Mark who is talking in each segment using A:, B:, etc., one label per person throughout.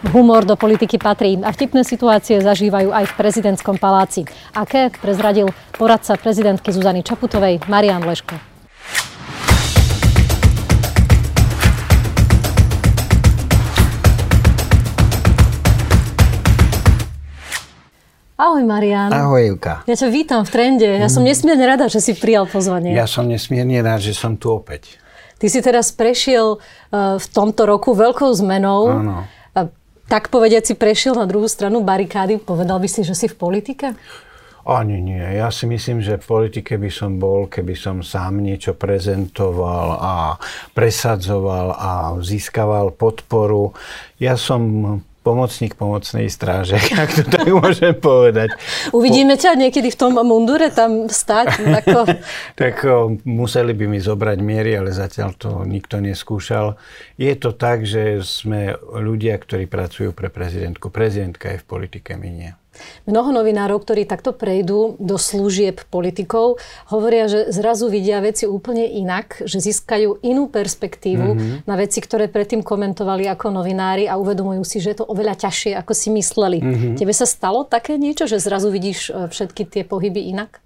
A: Humor do politiky patrí a vtipné situácie zažívajú aj v prezidentskom paláci. Aké prezradil poradca prezidentky Zuzany Čaputovej Marian Leško. Ahoj Marian.
B: Ahoj Juka.
A: Ja ťa vítam v trende. Ja som nesmierne rada, že si prijal pozvanie.
B: Ja som nesmierne rád, že som tu opäť.
A: Ty si teraz prešiel uh, v tomto roku veľkou zmenou.
B: Áno.
A: Tak povediať si prešiel na druhú stranu barikády. Povedal by si, že si v politike?
B: Ani nie. Ja si myslím, že v politike by som bol, keby som sám niečo prezentoval a presadzoval a získaval podporu. Ja som pomocník pomocnej stráže, ak to tak môžem povedať.
A: Uvidíme ťa niekedy v tom mundure tam stať? Ako...
B: tak o, museli by mi zobrať miery, ale zatiaľ to nikto neskúšal. Je to tak, že sme ľudia, ktorí pracujú pre prezidentku. Prezidentka je v politike, my nie.
A: Mnoho novinárov, ktorí takto prejdú do služieb politikov, hovoria, že zrazu vidia veci úplne inak, že získajú inú perspektívu mm-hmm. na veci, ktoré predtým komentovali ako novinári a uvedomujú si, že je to oveľa ťažšie, ako si mysleli. Mm-hmm. Tebe sa stalo také niečo, že zrazu vidíš e, všetky tie pohyby inak?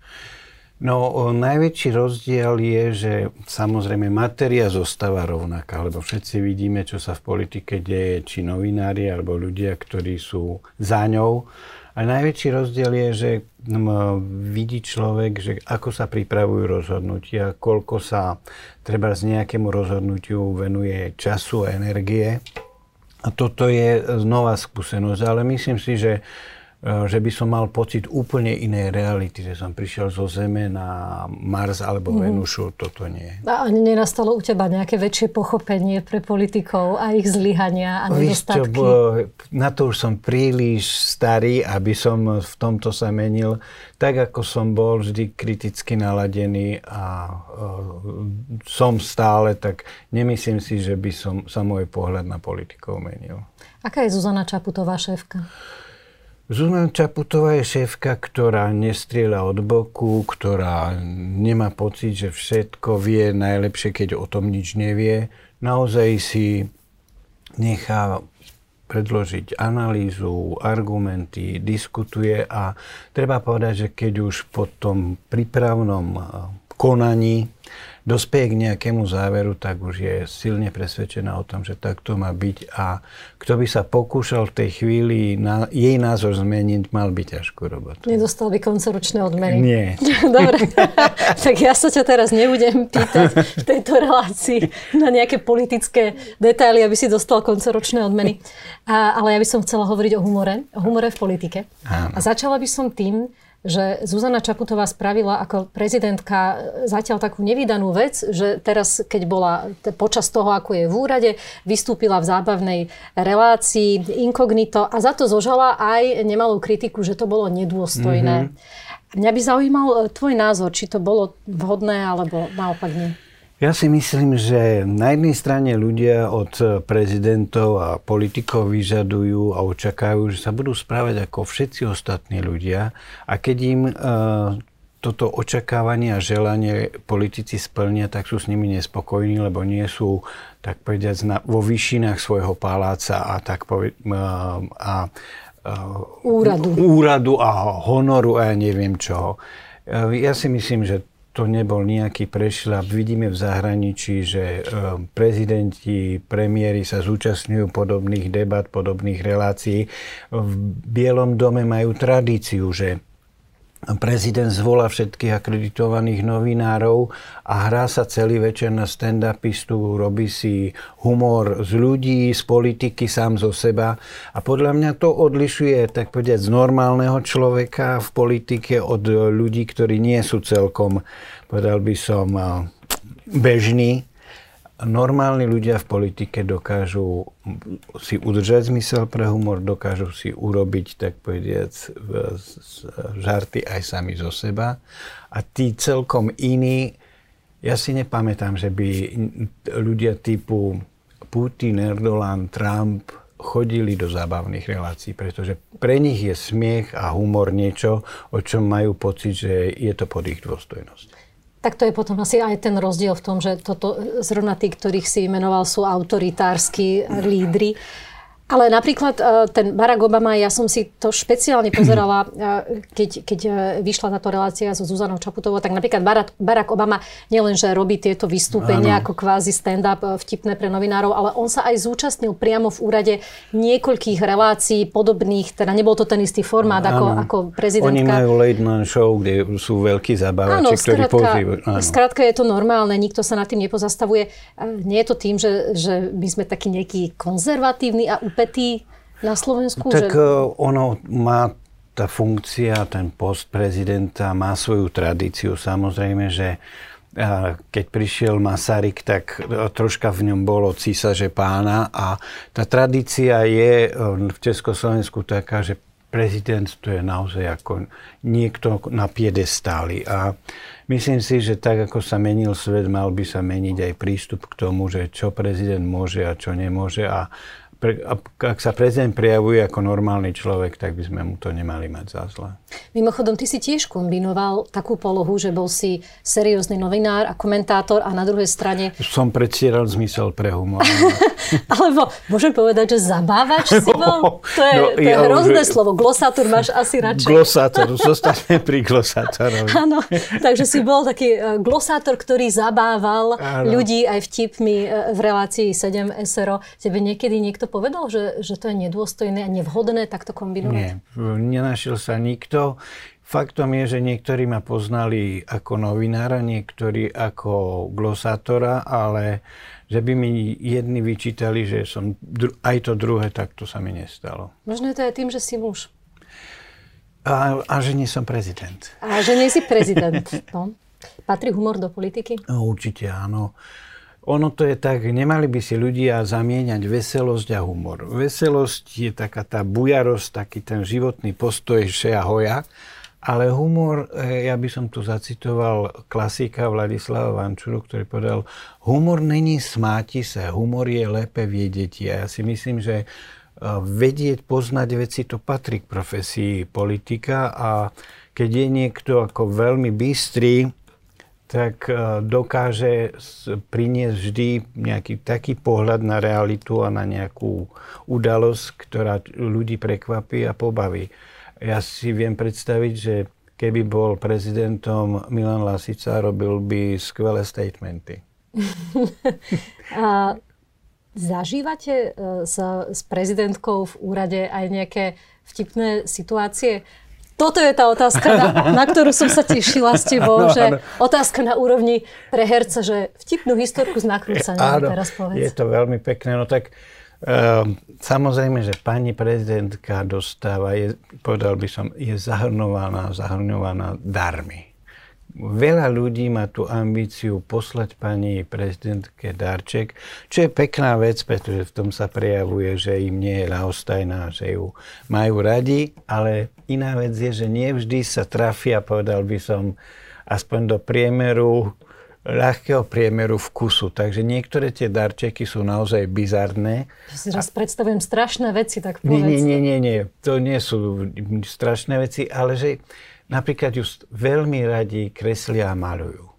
B: No, o, najväčší rozdiel je, že samozrejme matéria zostáva rovnaká, lebo všetci vidíme, čo sa v politike deje, či novinári, alebo ľudia, ktorí sú za ňou. A najväčší rozdiel je, že vidí človek, že ako sa pripravujú rozhodnutia, koľko sa treba z nejakému rozhodnutiu venuje času a energie. A toto je nová skúsenosť, ale myslím si, že že by som mal pocit úplne inej reality, že som prišiel zo Zeme na Mars alebo mm. Venušu, toto nie.
A: A nenastalo u teba nejaké väčšie pochopenie pre politikov a ich zlyhania a nedostatky? Víš čo,
B: na to už som príliš starý, aby som v tomto sa menil. Tak ako som bol vždy kriticky naladený a uh, som stále, tak nemyslím si, že by som sa môj pohľad na politikov menil.
A: Aká je Zuzana Čaputová šéfka?
B: Zuzana Čaputová je šéfka, ktorá nestrieľa od boku, ktorá nemá pocit, že všetko vie najlepšie, keď o tom nič nevie. Naozaj si nechá predložiť analýzu, argumenty, diskutuje a treba povedať, že keď už po tom prípravnom konaní dospeje k nejakému záveru, tak už je silne presvedčená o tom, že takto má byť a kto by sa pokúšal v tej chvíli na, jej názor zmeniť, mal by ťažkú robotu.
A: Nedostal by koncoročné odmeny.
B: Nie.
A: Dobre, tak ja sa ťa teraz nebudem pýtať v tejto relácii na nejaké politické detaily, aby si dostal koncoročné odmeny. A, ale ja by som chcela hovoriť o humore, o humore v politike.
B: Áno.
A: A začala by som tým, že Zuzana Čaputová spravila ako prezidentka zatiaľ takú nevydanú vec, že teraz, keď bola počas toho, ako je v úrade, vystúpila v zábavnej relácii inkognito a za to zožala aj nemalú kritiku, že to bolo nedôstojné. Mm-hmm. Mňa by zaujímal tvoj názor, či to bolo vhodné alebo naopak nie.
B: Ja si myslím, že na jednej strane ľudia od prezidentov a politikov vyžadujú a očakajú, že sa budú správať ako všetci ostatní ľudia a keď im uh, toto očakávanie a želanie politici splnia, tak sú s nimi nespokojní, lebo nie sú, tak povediať, na, vo výšinách svojho paláca a tak poved, uh, a,
A: uh, úradu.
B: úradu a honoru a ja neviem čoho. Ja si myslím, že to nebol nejaký prešľap. Vidíme v zahraničí, že e, prezidenti, premiéry sa zúčastňujú podobných debat, podobných relácií. V Bielom dome majú tradíciu, že prezident zvolá všetkých akreditovaných novinárov a hrá sa celý večer na stand-upistu, robí si humor z ľudí, z politiky, sám zo seba. A podľa mňa to odlišuje, tak povedať, z normálneho človeka v politike od ľudí, ktorí nie sú celkom, povedal by som, bežní normálni ľudia v politike dokážu si udržať zmysel pre humor, dokážu si urobiť, tak povediac, žarty aj sami zo seba. A tí celkom iní, ja si nepamätám, že by ľudia typu Putin, Erdogan, Trump chodili do zábavných relácií, pretože pre nich je smiech a humor niečo, o čom majú pocit, že je to pod ich dôstojnosť.
A: Tak to je potom asi aj ten rozdiel v tom, že toto zrovna tí, ktorých si imenoval, sú autoritársky lídry. Ale napríklad e, ten Barack Obama, ja som si to špeciálne pozerala, e, keď, keď e, vyšla táto relácia so Zuzanou Čaputovou, tak napríklad Barack Obama nielenže robí tieto vystúpenia ako kvázi stand-up vtipné pre novinárov, ale on sa aj zúčastnil priamo v úrade niekoľkých relácií podobných, teda nebol to ten istý formát ako, ako prezidentka.
B: Oni majú late night show, kde sú veľkí zabávači, ktorí používajú.
A: Skrátka je to normálne, nikto sa nad tým nepozastavuje. Nie je to tým, že, že my sme takí nejakí konzervatívni a upetí na Slovensku?
B: Tak že... E, ono má tá funkcia, ten post prezidenta má svoju tradíciu. Samozrejme, že e, keď prišiel Masaryk, tak e, troška v ňom bolo císaže pána a tá tradícia je v Československu taká, že prezident to je naozaj ako niekto na piedestáli. A myslím si, že tak, ako sa menil svet, mal by sa meniť aj prístup k tomu, že čo prezident môže a čo nemôže. A pre, ak sa prezident prejavuje ako normálny človek, tak by sme mu to nemali mať za zle.
A: Mimochodom, ty si tiež kombinoval takú polohu, že bol si seriózny novinár a komentátor a na druhej strane...
B: Som predstieral zmysel pre humor.
A: Alebo môžem povedať, že zabávač si bol? To je, no, to je ja hrozné už... slovo. Glosátor máš asi radšej.
B: Glosátor, zostaňme pri glosátorovi.
A: Áno, takže si bol taký e, glosátor, ktorý zabával Áno. ľudí aj vtipmi e, v relácii 7 SRO. Tebe niekedy niekto povedal, že, že to je nedôstojné a nevhodné takto kombinovať?
B: Nie, nenašiel sa nikto. Faktom je, že niektorí ma poznali ako novinára, niektorí ako glosátora, ale že by mi jedni vyčítali, že som dru- aj to druhé, tak to sa mi nestalo.
A: Možno je to aj tým, že si muž.
B: A, a že nie som prezident.
A: A že nie si prezident. No. Patrí humor do politiky?
B: No, určite áno. Ono to je tak, nemali by si ľudia zamieňať veselosť a humor. Veselosť je taká tá bujarosť, taký ten životný postoj Šeja Hoja, ale humor, e, ja by som tu zacitoval klasika Vladislava Vančuru, ktorý povedal, humor není smáti sa, humor je lépe vedieť. A ja si myslím, že e, vedieť, poznať veci, to patrí k profesii politika a keď je niekto ako veľmi bystrý, tak e, dokáže priniesť vždy nejaký taký pohľad na realitu a na nejakú udalosť, ktorá ľudí prekvapí a pobaví. Ja si viem predstaviť, že keby bol prezidentom Milan Lasica, robil by skvelé statementy.
A: a zažívate e, s, s prezidentkou v úrade aj nejaké vtipné situácie? Toto je tá otázka, na, na ktorú som sa tešila s tebou, no, že áno. otázka na úrovni pre herca, že vtipnú historku z nakrúcania áno, teraz povedz.
B: Je to veľmi pekné, no tak uh, samozrejme, že pani prezidentka dostáva, je, povedal by som, je zahrnovaná, zahrňovaná darmi. Veľa ľudí má tú ambíciu poslať pani prezidentke darček, čo je pekná vec, pretože v tom sa prejavuje, že im nie je ľahostajná, že ju majú radi, ale iná vec je, že nevždy sa trafia, povedal by som, aspoň do priemeru, ľahkého priemeru vkusu. Takže niektoré tie darčeky sú naozaj bizarné.
A: Ja si raz predstavujem strašné veci, tak povedz.
B: Nie, nie, nie, nie. To nie sú strašné veci, ale že napríklad ju veľmi radi kreslia a malujú.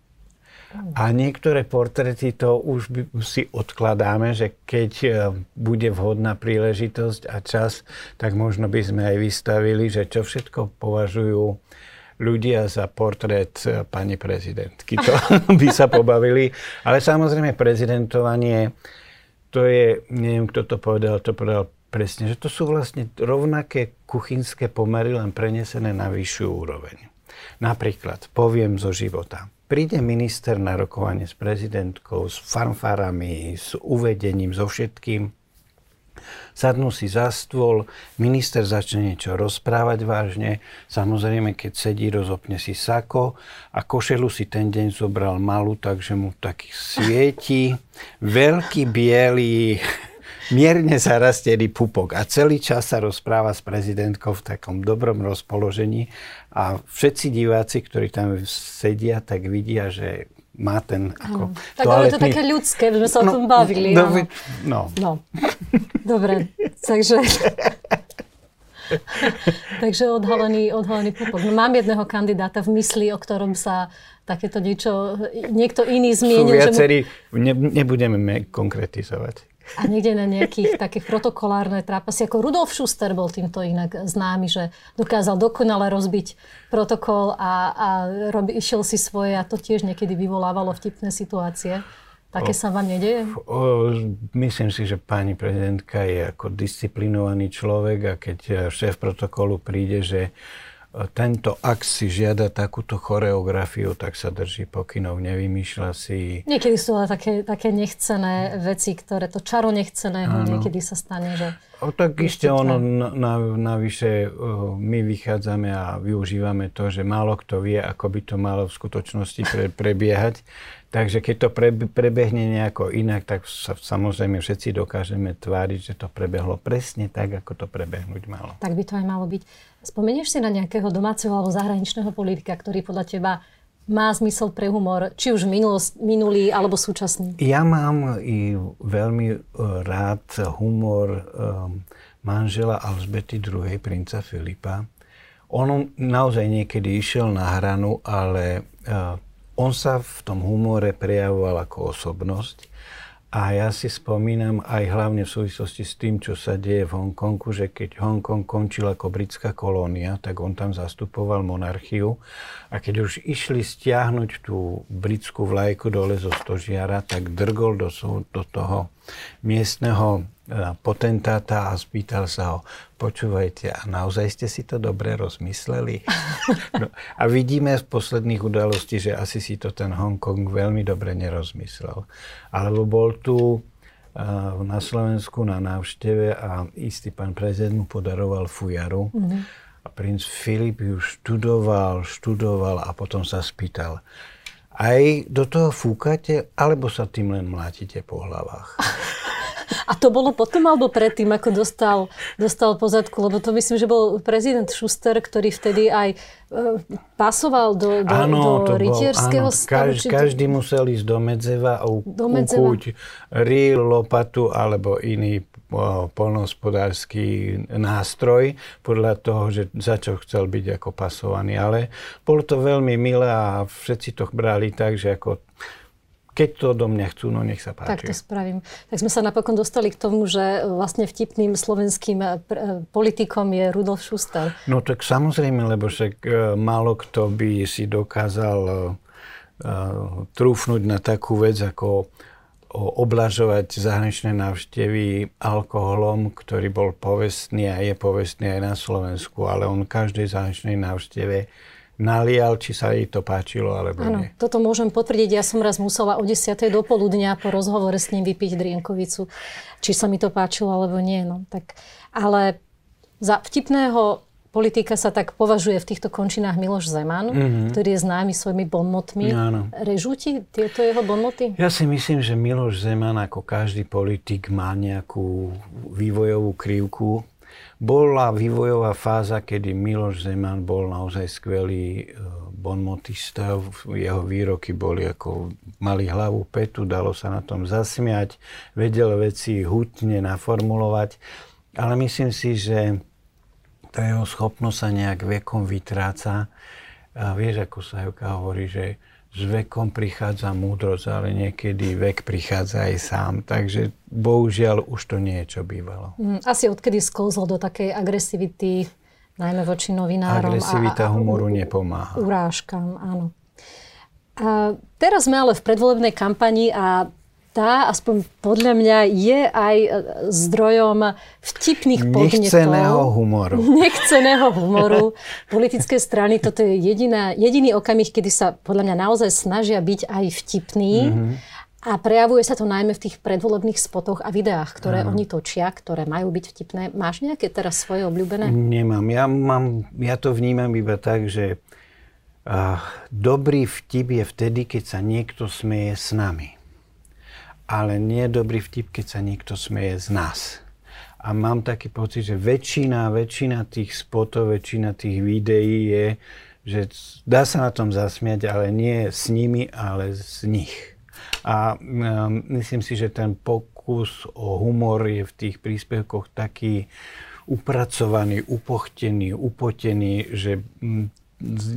B: A niektoré portréty to už si odkladáme, že keď e, bude vhodná príležitosť a čas, tak možno by sme aj vystavili, že čo všetko považujú ľudia za portrét e, pani prezidentky. To by sa pobavili. Ale samozrejme prezidentovanie, to je, neviem kto to povedal, to povedal presne, že to sú vlastne rovnaké kuchynské pomery, len prenesené na vyššiu úroveň. Napríklad, poviem zo života. Príde minister na rokovanie s prezidentkou, s fanfarami, s uvedením, so všetkým. Sadnú si za stôl, minister začne niečo rozprávať vážne. Samozrejme, keď sedí, rozopne si sako a košelu si ten deň zobral malú, takže mu taký svieti. Veľký biely mierne zarastený pupok a celý čas sa rozpráva s prezidentkou v takom dobrom rozpoložení a všetci diváci, ktorí tam sedia, tak vidia, že má ten ako
A: mm. Tak je to také ľudské, že sme sa no, o tom bavili.
B: No, no.
A: no. Dobre, takže... takže odhalený, odhalený pupok. No, mám jedného kandidáta v mysli, o ktorom sa takéto niečo, niekto iný zmienil.
B: Sú viacerí, mu... ne, nebudeme konkretizovať.
A: A niekde na nejakých takých protokolárne trápasy. Ako Rudolf Schuster bol týmto inak známy, že dokázal dokonale rozbiť protokol a, a rob, išiel si svoje a to tiež niekedy vyvolávalo vtipné situácie. Také sa vám nedeje?
B: O, myslím si, že pani prezidentka je ako disciplinovaný človek a keď šéf protokolu príde, že tento ak si žiada takúto choreografiu, tak sa drží pokynov, nevymýšľa si...
A: Niekedy sú ale také, také nechcené veci, ktoré to čaro nechceného ano. niekedy sa stane, že...
B: O, tak ešte ono na, na, navyše my vychádzame a využívame to, že málo kto vie, ako by to malo v skutočnosti pre, prebiehať. Takže keď to pre, prebehne nejako inak, tak sa samozrejme všetci dokážeme tváriť, že to prebehlo presne tak, ako to prebehnúť malo.
A: Tak by to aj malo byť. Spomenieš si na nejakého domáceho alebo zahraničného politika, ktorý podľa teba má zmysel pre humor, či už minulost, minulý alebo súčasný?
B: Ja mám i veľmi e, rád humor um, manžela Alžbety II. princa Filipa. On naozaj niekedy išiel na hranu, ale uh, on sa v tom humore prejavoval ako osobnosť a ja si spomínam aj hlavne v súvislosti s tým, čo sa deje v Hongkongu, že keď Hongkong končil ako britská kolónia, tak on tam zastupoval monarchiu a keď už išli stiahnuť tú britskú vlajku dole zo stožiara, tak drgol do, do toho miestneho potentáta a spýtal sa ho, počúvajte, a naozaj ste si to dobre rozmysleli? No, a vidíme z posledných udalostí, že asi si to ten Hongkong veľmi dobre nerozmyslel. Alebo bol tu uh, na Slovensku na návšteve a istý pán prezident mu podaroval fujaru. Mm-hmm. A princ Filip ju študoval, študoval a potom sa spýtal, aj do toho fúkate, alebo sa tým len mlátite po hlavách?
A: A to bolo potom alebo predtým, ako dostal, dostal pozadku? Lebo to myslím, že bol prezident Schuster, ktorý vtedy aj e, pasoval do, do,
B: áno,
A: do rytierského stavu.
B: Kaž, každý musel ísť do Medzeva a do Medzeva. ukúť rýl, lopatu alebo iný polnohospodársky nástroj podľa toho, že za čo chcel byť ako pasovaný. Ale bolo to veľmi milé a všetci to brali tak, že ako keď to do mňa chcú, no nech sa páči.
A: Tak to spravím. Tak sme sa napokon dostali k tomu, že vlastne vtipným slovenským eh, eh, politikom je Rudolf Schuster.
B: No tak samozrejme, lebo však eh, málo kto by si dokázal trúfnuť na takú vec, ako oblažovať zahraničné návštevy alkoholom, ktorý bol povestný a je povestný aj na Slovensku, ale on každej zahraničnej návšteve nalial, či sa jej to páčilo, alebo ano, nie.
A: toto môžem potvrdiť. Ja som raz musela o 10. do poludnia po rozhovore s ním vypiť drienkovicu, či sa mi to páčilo, alebo nie. No, tak, ale za vtipného politika sa tak považuje v týchto končinách Miloš Zeman, mm-hmm. ktorý je známy svojimi bonmotmi. Áno. Režú ti tieto jeho bonmoty?
B: Ja si myslím, že Miloš Zeman, ako každý politik, má nejakú vývojovú krivku, bola vývojová fáza, kedy Miloš Zeman bol naozaj skvelý e, bonmotista. Jeho výroky boli ako mali hlavu petu, dalo sa na tom zasmiať, vedel veci hutne naformulovať. Ale myslím si, že tá jeho schopnosť sa nejak vekom vytráca. A vieš, ako sa Hevka hovorí, že s vekom prichádza múdrosť, ale niekedy vek prichádza aj sám. Takže bohužiaľ už to nie je, čo bývalo.
A: Mm, asi odkedy sklzol do takej agresivity, najmä voči novinárom.
B: Agresivita a, a, humoru nepomáha.
A: Urážkam, áno. A teraz sme ale v predvolebnej kampani a tá, aspoň podľa mňa, je aj e, zdrojom vtipných podnetov.
B: Nechceného humoru.
A: Nechceného humoru. Politické strany, toto je jediná, jediný okamih, kedy sa podľa mňa naozaj snažia byť aj vtipní. Mm-hmm. A prejavuje sa to najmä v tých predvolebných spotoch a videách, ktoré ano. oni točia, ktoré majú byť vtipné. Máš nejaké teraz svoje obľúbené?
B: Nemám. Ja, mám, ja to vnímam iba tak, že uh, dobrý vtip je vtedy, keď sa niekto smeje s nami ale nie dobrý vtip, keď sa niekto smeje z nás. A mám taký pocit, že väčšina, väčšina tých spotov, väčšina tých videí je, že dá sa na tom zasmiať, ale nie s nimi, ale z nich. A um, myslím si, že ten pokus o humor je v tých príspevkoch taký upracovaný, upochtený, upotený, že um,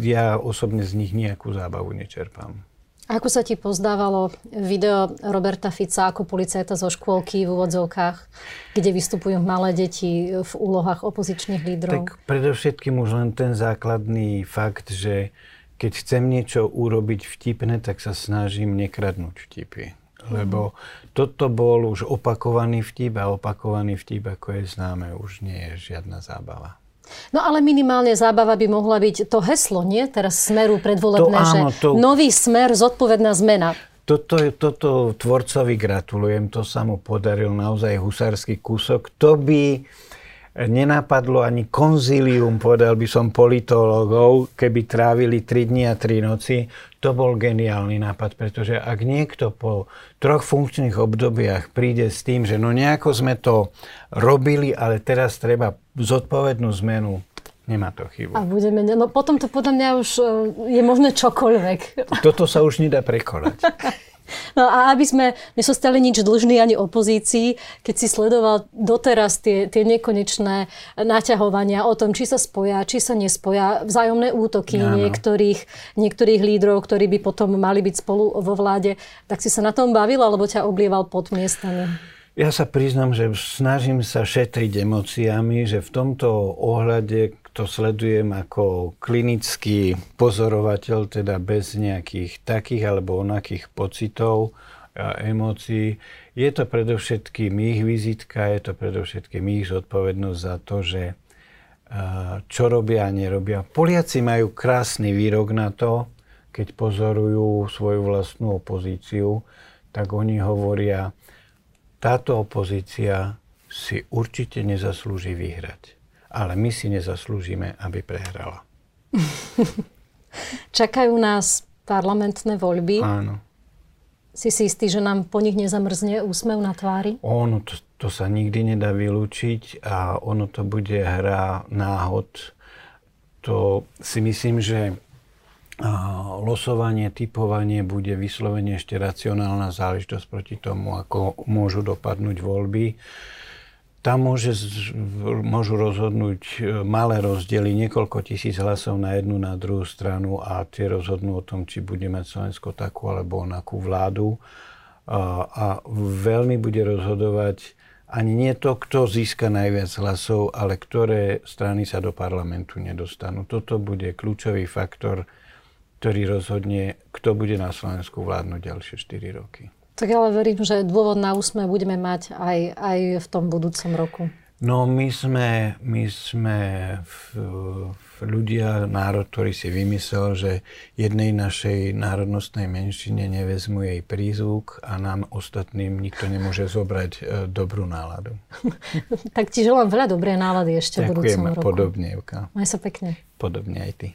B: ja osobne z nich nejakú zábavu nečerpám.
A: Ako sa ti pozdávalo video Roberta Fica ako policajta zo škôlky v úvodzovkách, kde vystupujú malé deti v úlohách opozičných lídrov?
B: Tak predovšetkým už len ten základný fakt, že keď chcem niečo urobiť vtipné, tak sa snažím nekradnúť vtipy. Lebo toto bol už opakovaný vtip a opakovaný vtip, ako je známe, už nie je žiadna zábava.
A: No ale minimálne zábava by mohla byť to heslo, nie? Teraz smeru predvolebné, to, áno, to... že nový smer, zodpovedná zmena.
B: Toto, toto tvorcovi gratulujem, to sa mu podaril naozaj husársky kúsok. To by nenapadlo ani konzílium, povedal by som, politologov, keby trávili 3 dní a 3 noci. To bol geniálny nápad, pretože ak niekto po troch funkčných obdobiach príde s tým, že no nejako sme to robili, ale teraz treba zodpovednú zmenu, Nemá to chybu.
A: A budeme, no potom to podľa mňa už e, je možné čokoľvek.
B: Toto sa už nedá prekonať.
A: No a aby sme nesostali nič dlžní ani opozícii, keď si sledoval doteraz tie, tie nekonečné naťahovania o tom, či sa spoja, či sa nespoja, vzájomné útoky Áno. niektorých, niektorých lídrov, ktorí by potom mali byť spolu vo vláde, tak si sa na tom bavil, alebo ťa oblieval pod miestami?
B: Ja sa priznam, že snažím sa šetriť emóciami, že v tomto ohľade to sledujem ako klinický pozorovateľ, teda bez nejakých takých alebo onakých pocitov a emócií. Je to predovšetkým ich vizitka, je to predovšetkým ich zodpovednosť za to, že čo robia a nerobia. Poliaci majú krásny výrok na to, keď pozorujú svoju vlastnú opozíciu, tak oni hovoria, táto opozícia si určite nezaslúži vyhrať. Ale my si nezaslúžime, aby prehrala.
A: Čakajú nás parlamentné voľby.
B: Áno.
A: Si si istý, že nám po nich nezamrzne úsmev na tvári?
B: Ono, to, to sa nikdy nedá vylúčiť a ono to bude hra náhod. To si myslím, že losovanie, typovanie bude vyslovene ešte racionálna záležitosť proti tomu, ako môžu dopadnúť voľby. Tam môže, môžu rozhodnúť e, malé rozdiely, niekoľko tisíc hlasov na jednu, na druhú stranu a tie rozhodnú o tom, či bude mať Slovensko takú alebo onakú vládu. A, a veľmi bude rozhodovať ani nie to, kto získa najviac hlasov, ale ktoré strany sa do parlamentu nedostanú. Toto bude kľúčový faktor ktorý rozhodne, kto bude na Slovensku vládnuť ďalšie 4 roky.
A: Tak ale verím, že dôvod na úsme budeme mať aj, aj v tom budúcom roku.
B: No my sme, my sme v, v ľudia, národ, ktorý si vymyslel, že jednej našej národnostnej menšine nevezmu jej prízvuk a nám ostatným nikto nemôže zobrať e, dobrú náladu.
A: tak ti želám veľa dobrej nálady ešte Ďakujem, v budúcom roku.
B: podobne, Evka.
A: Maj sa pekne.
B: Podobne aj ty.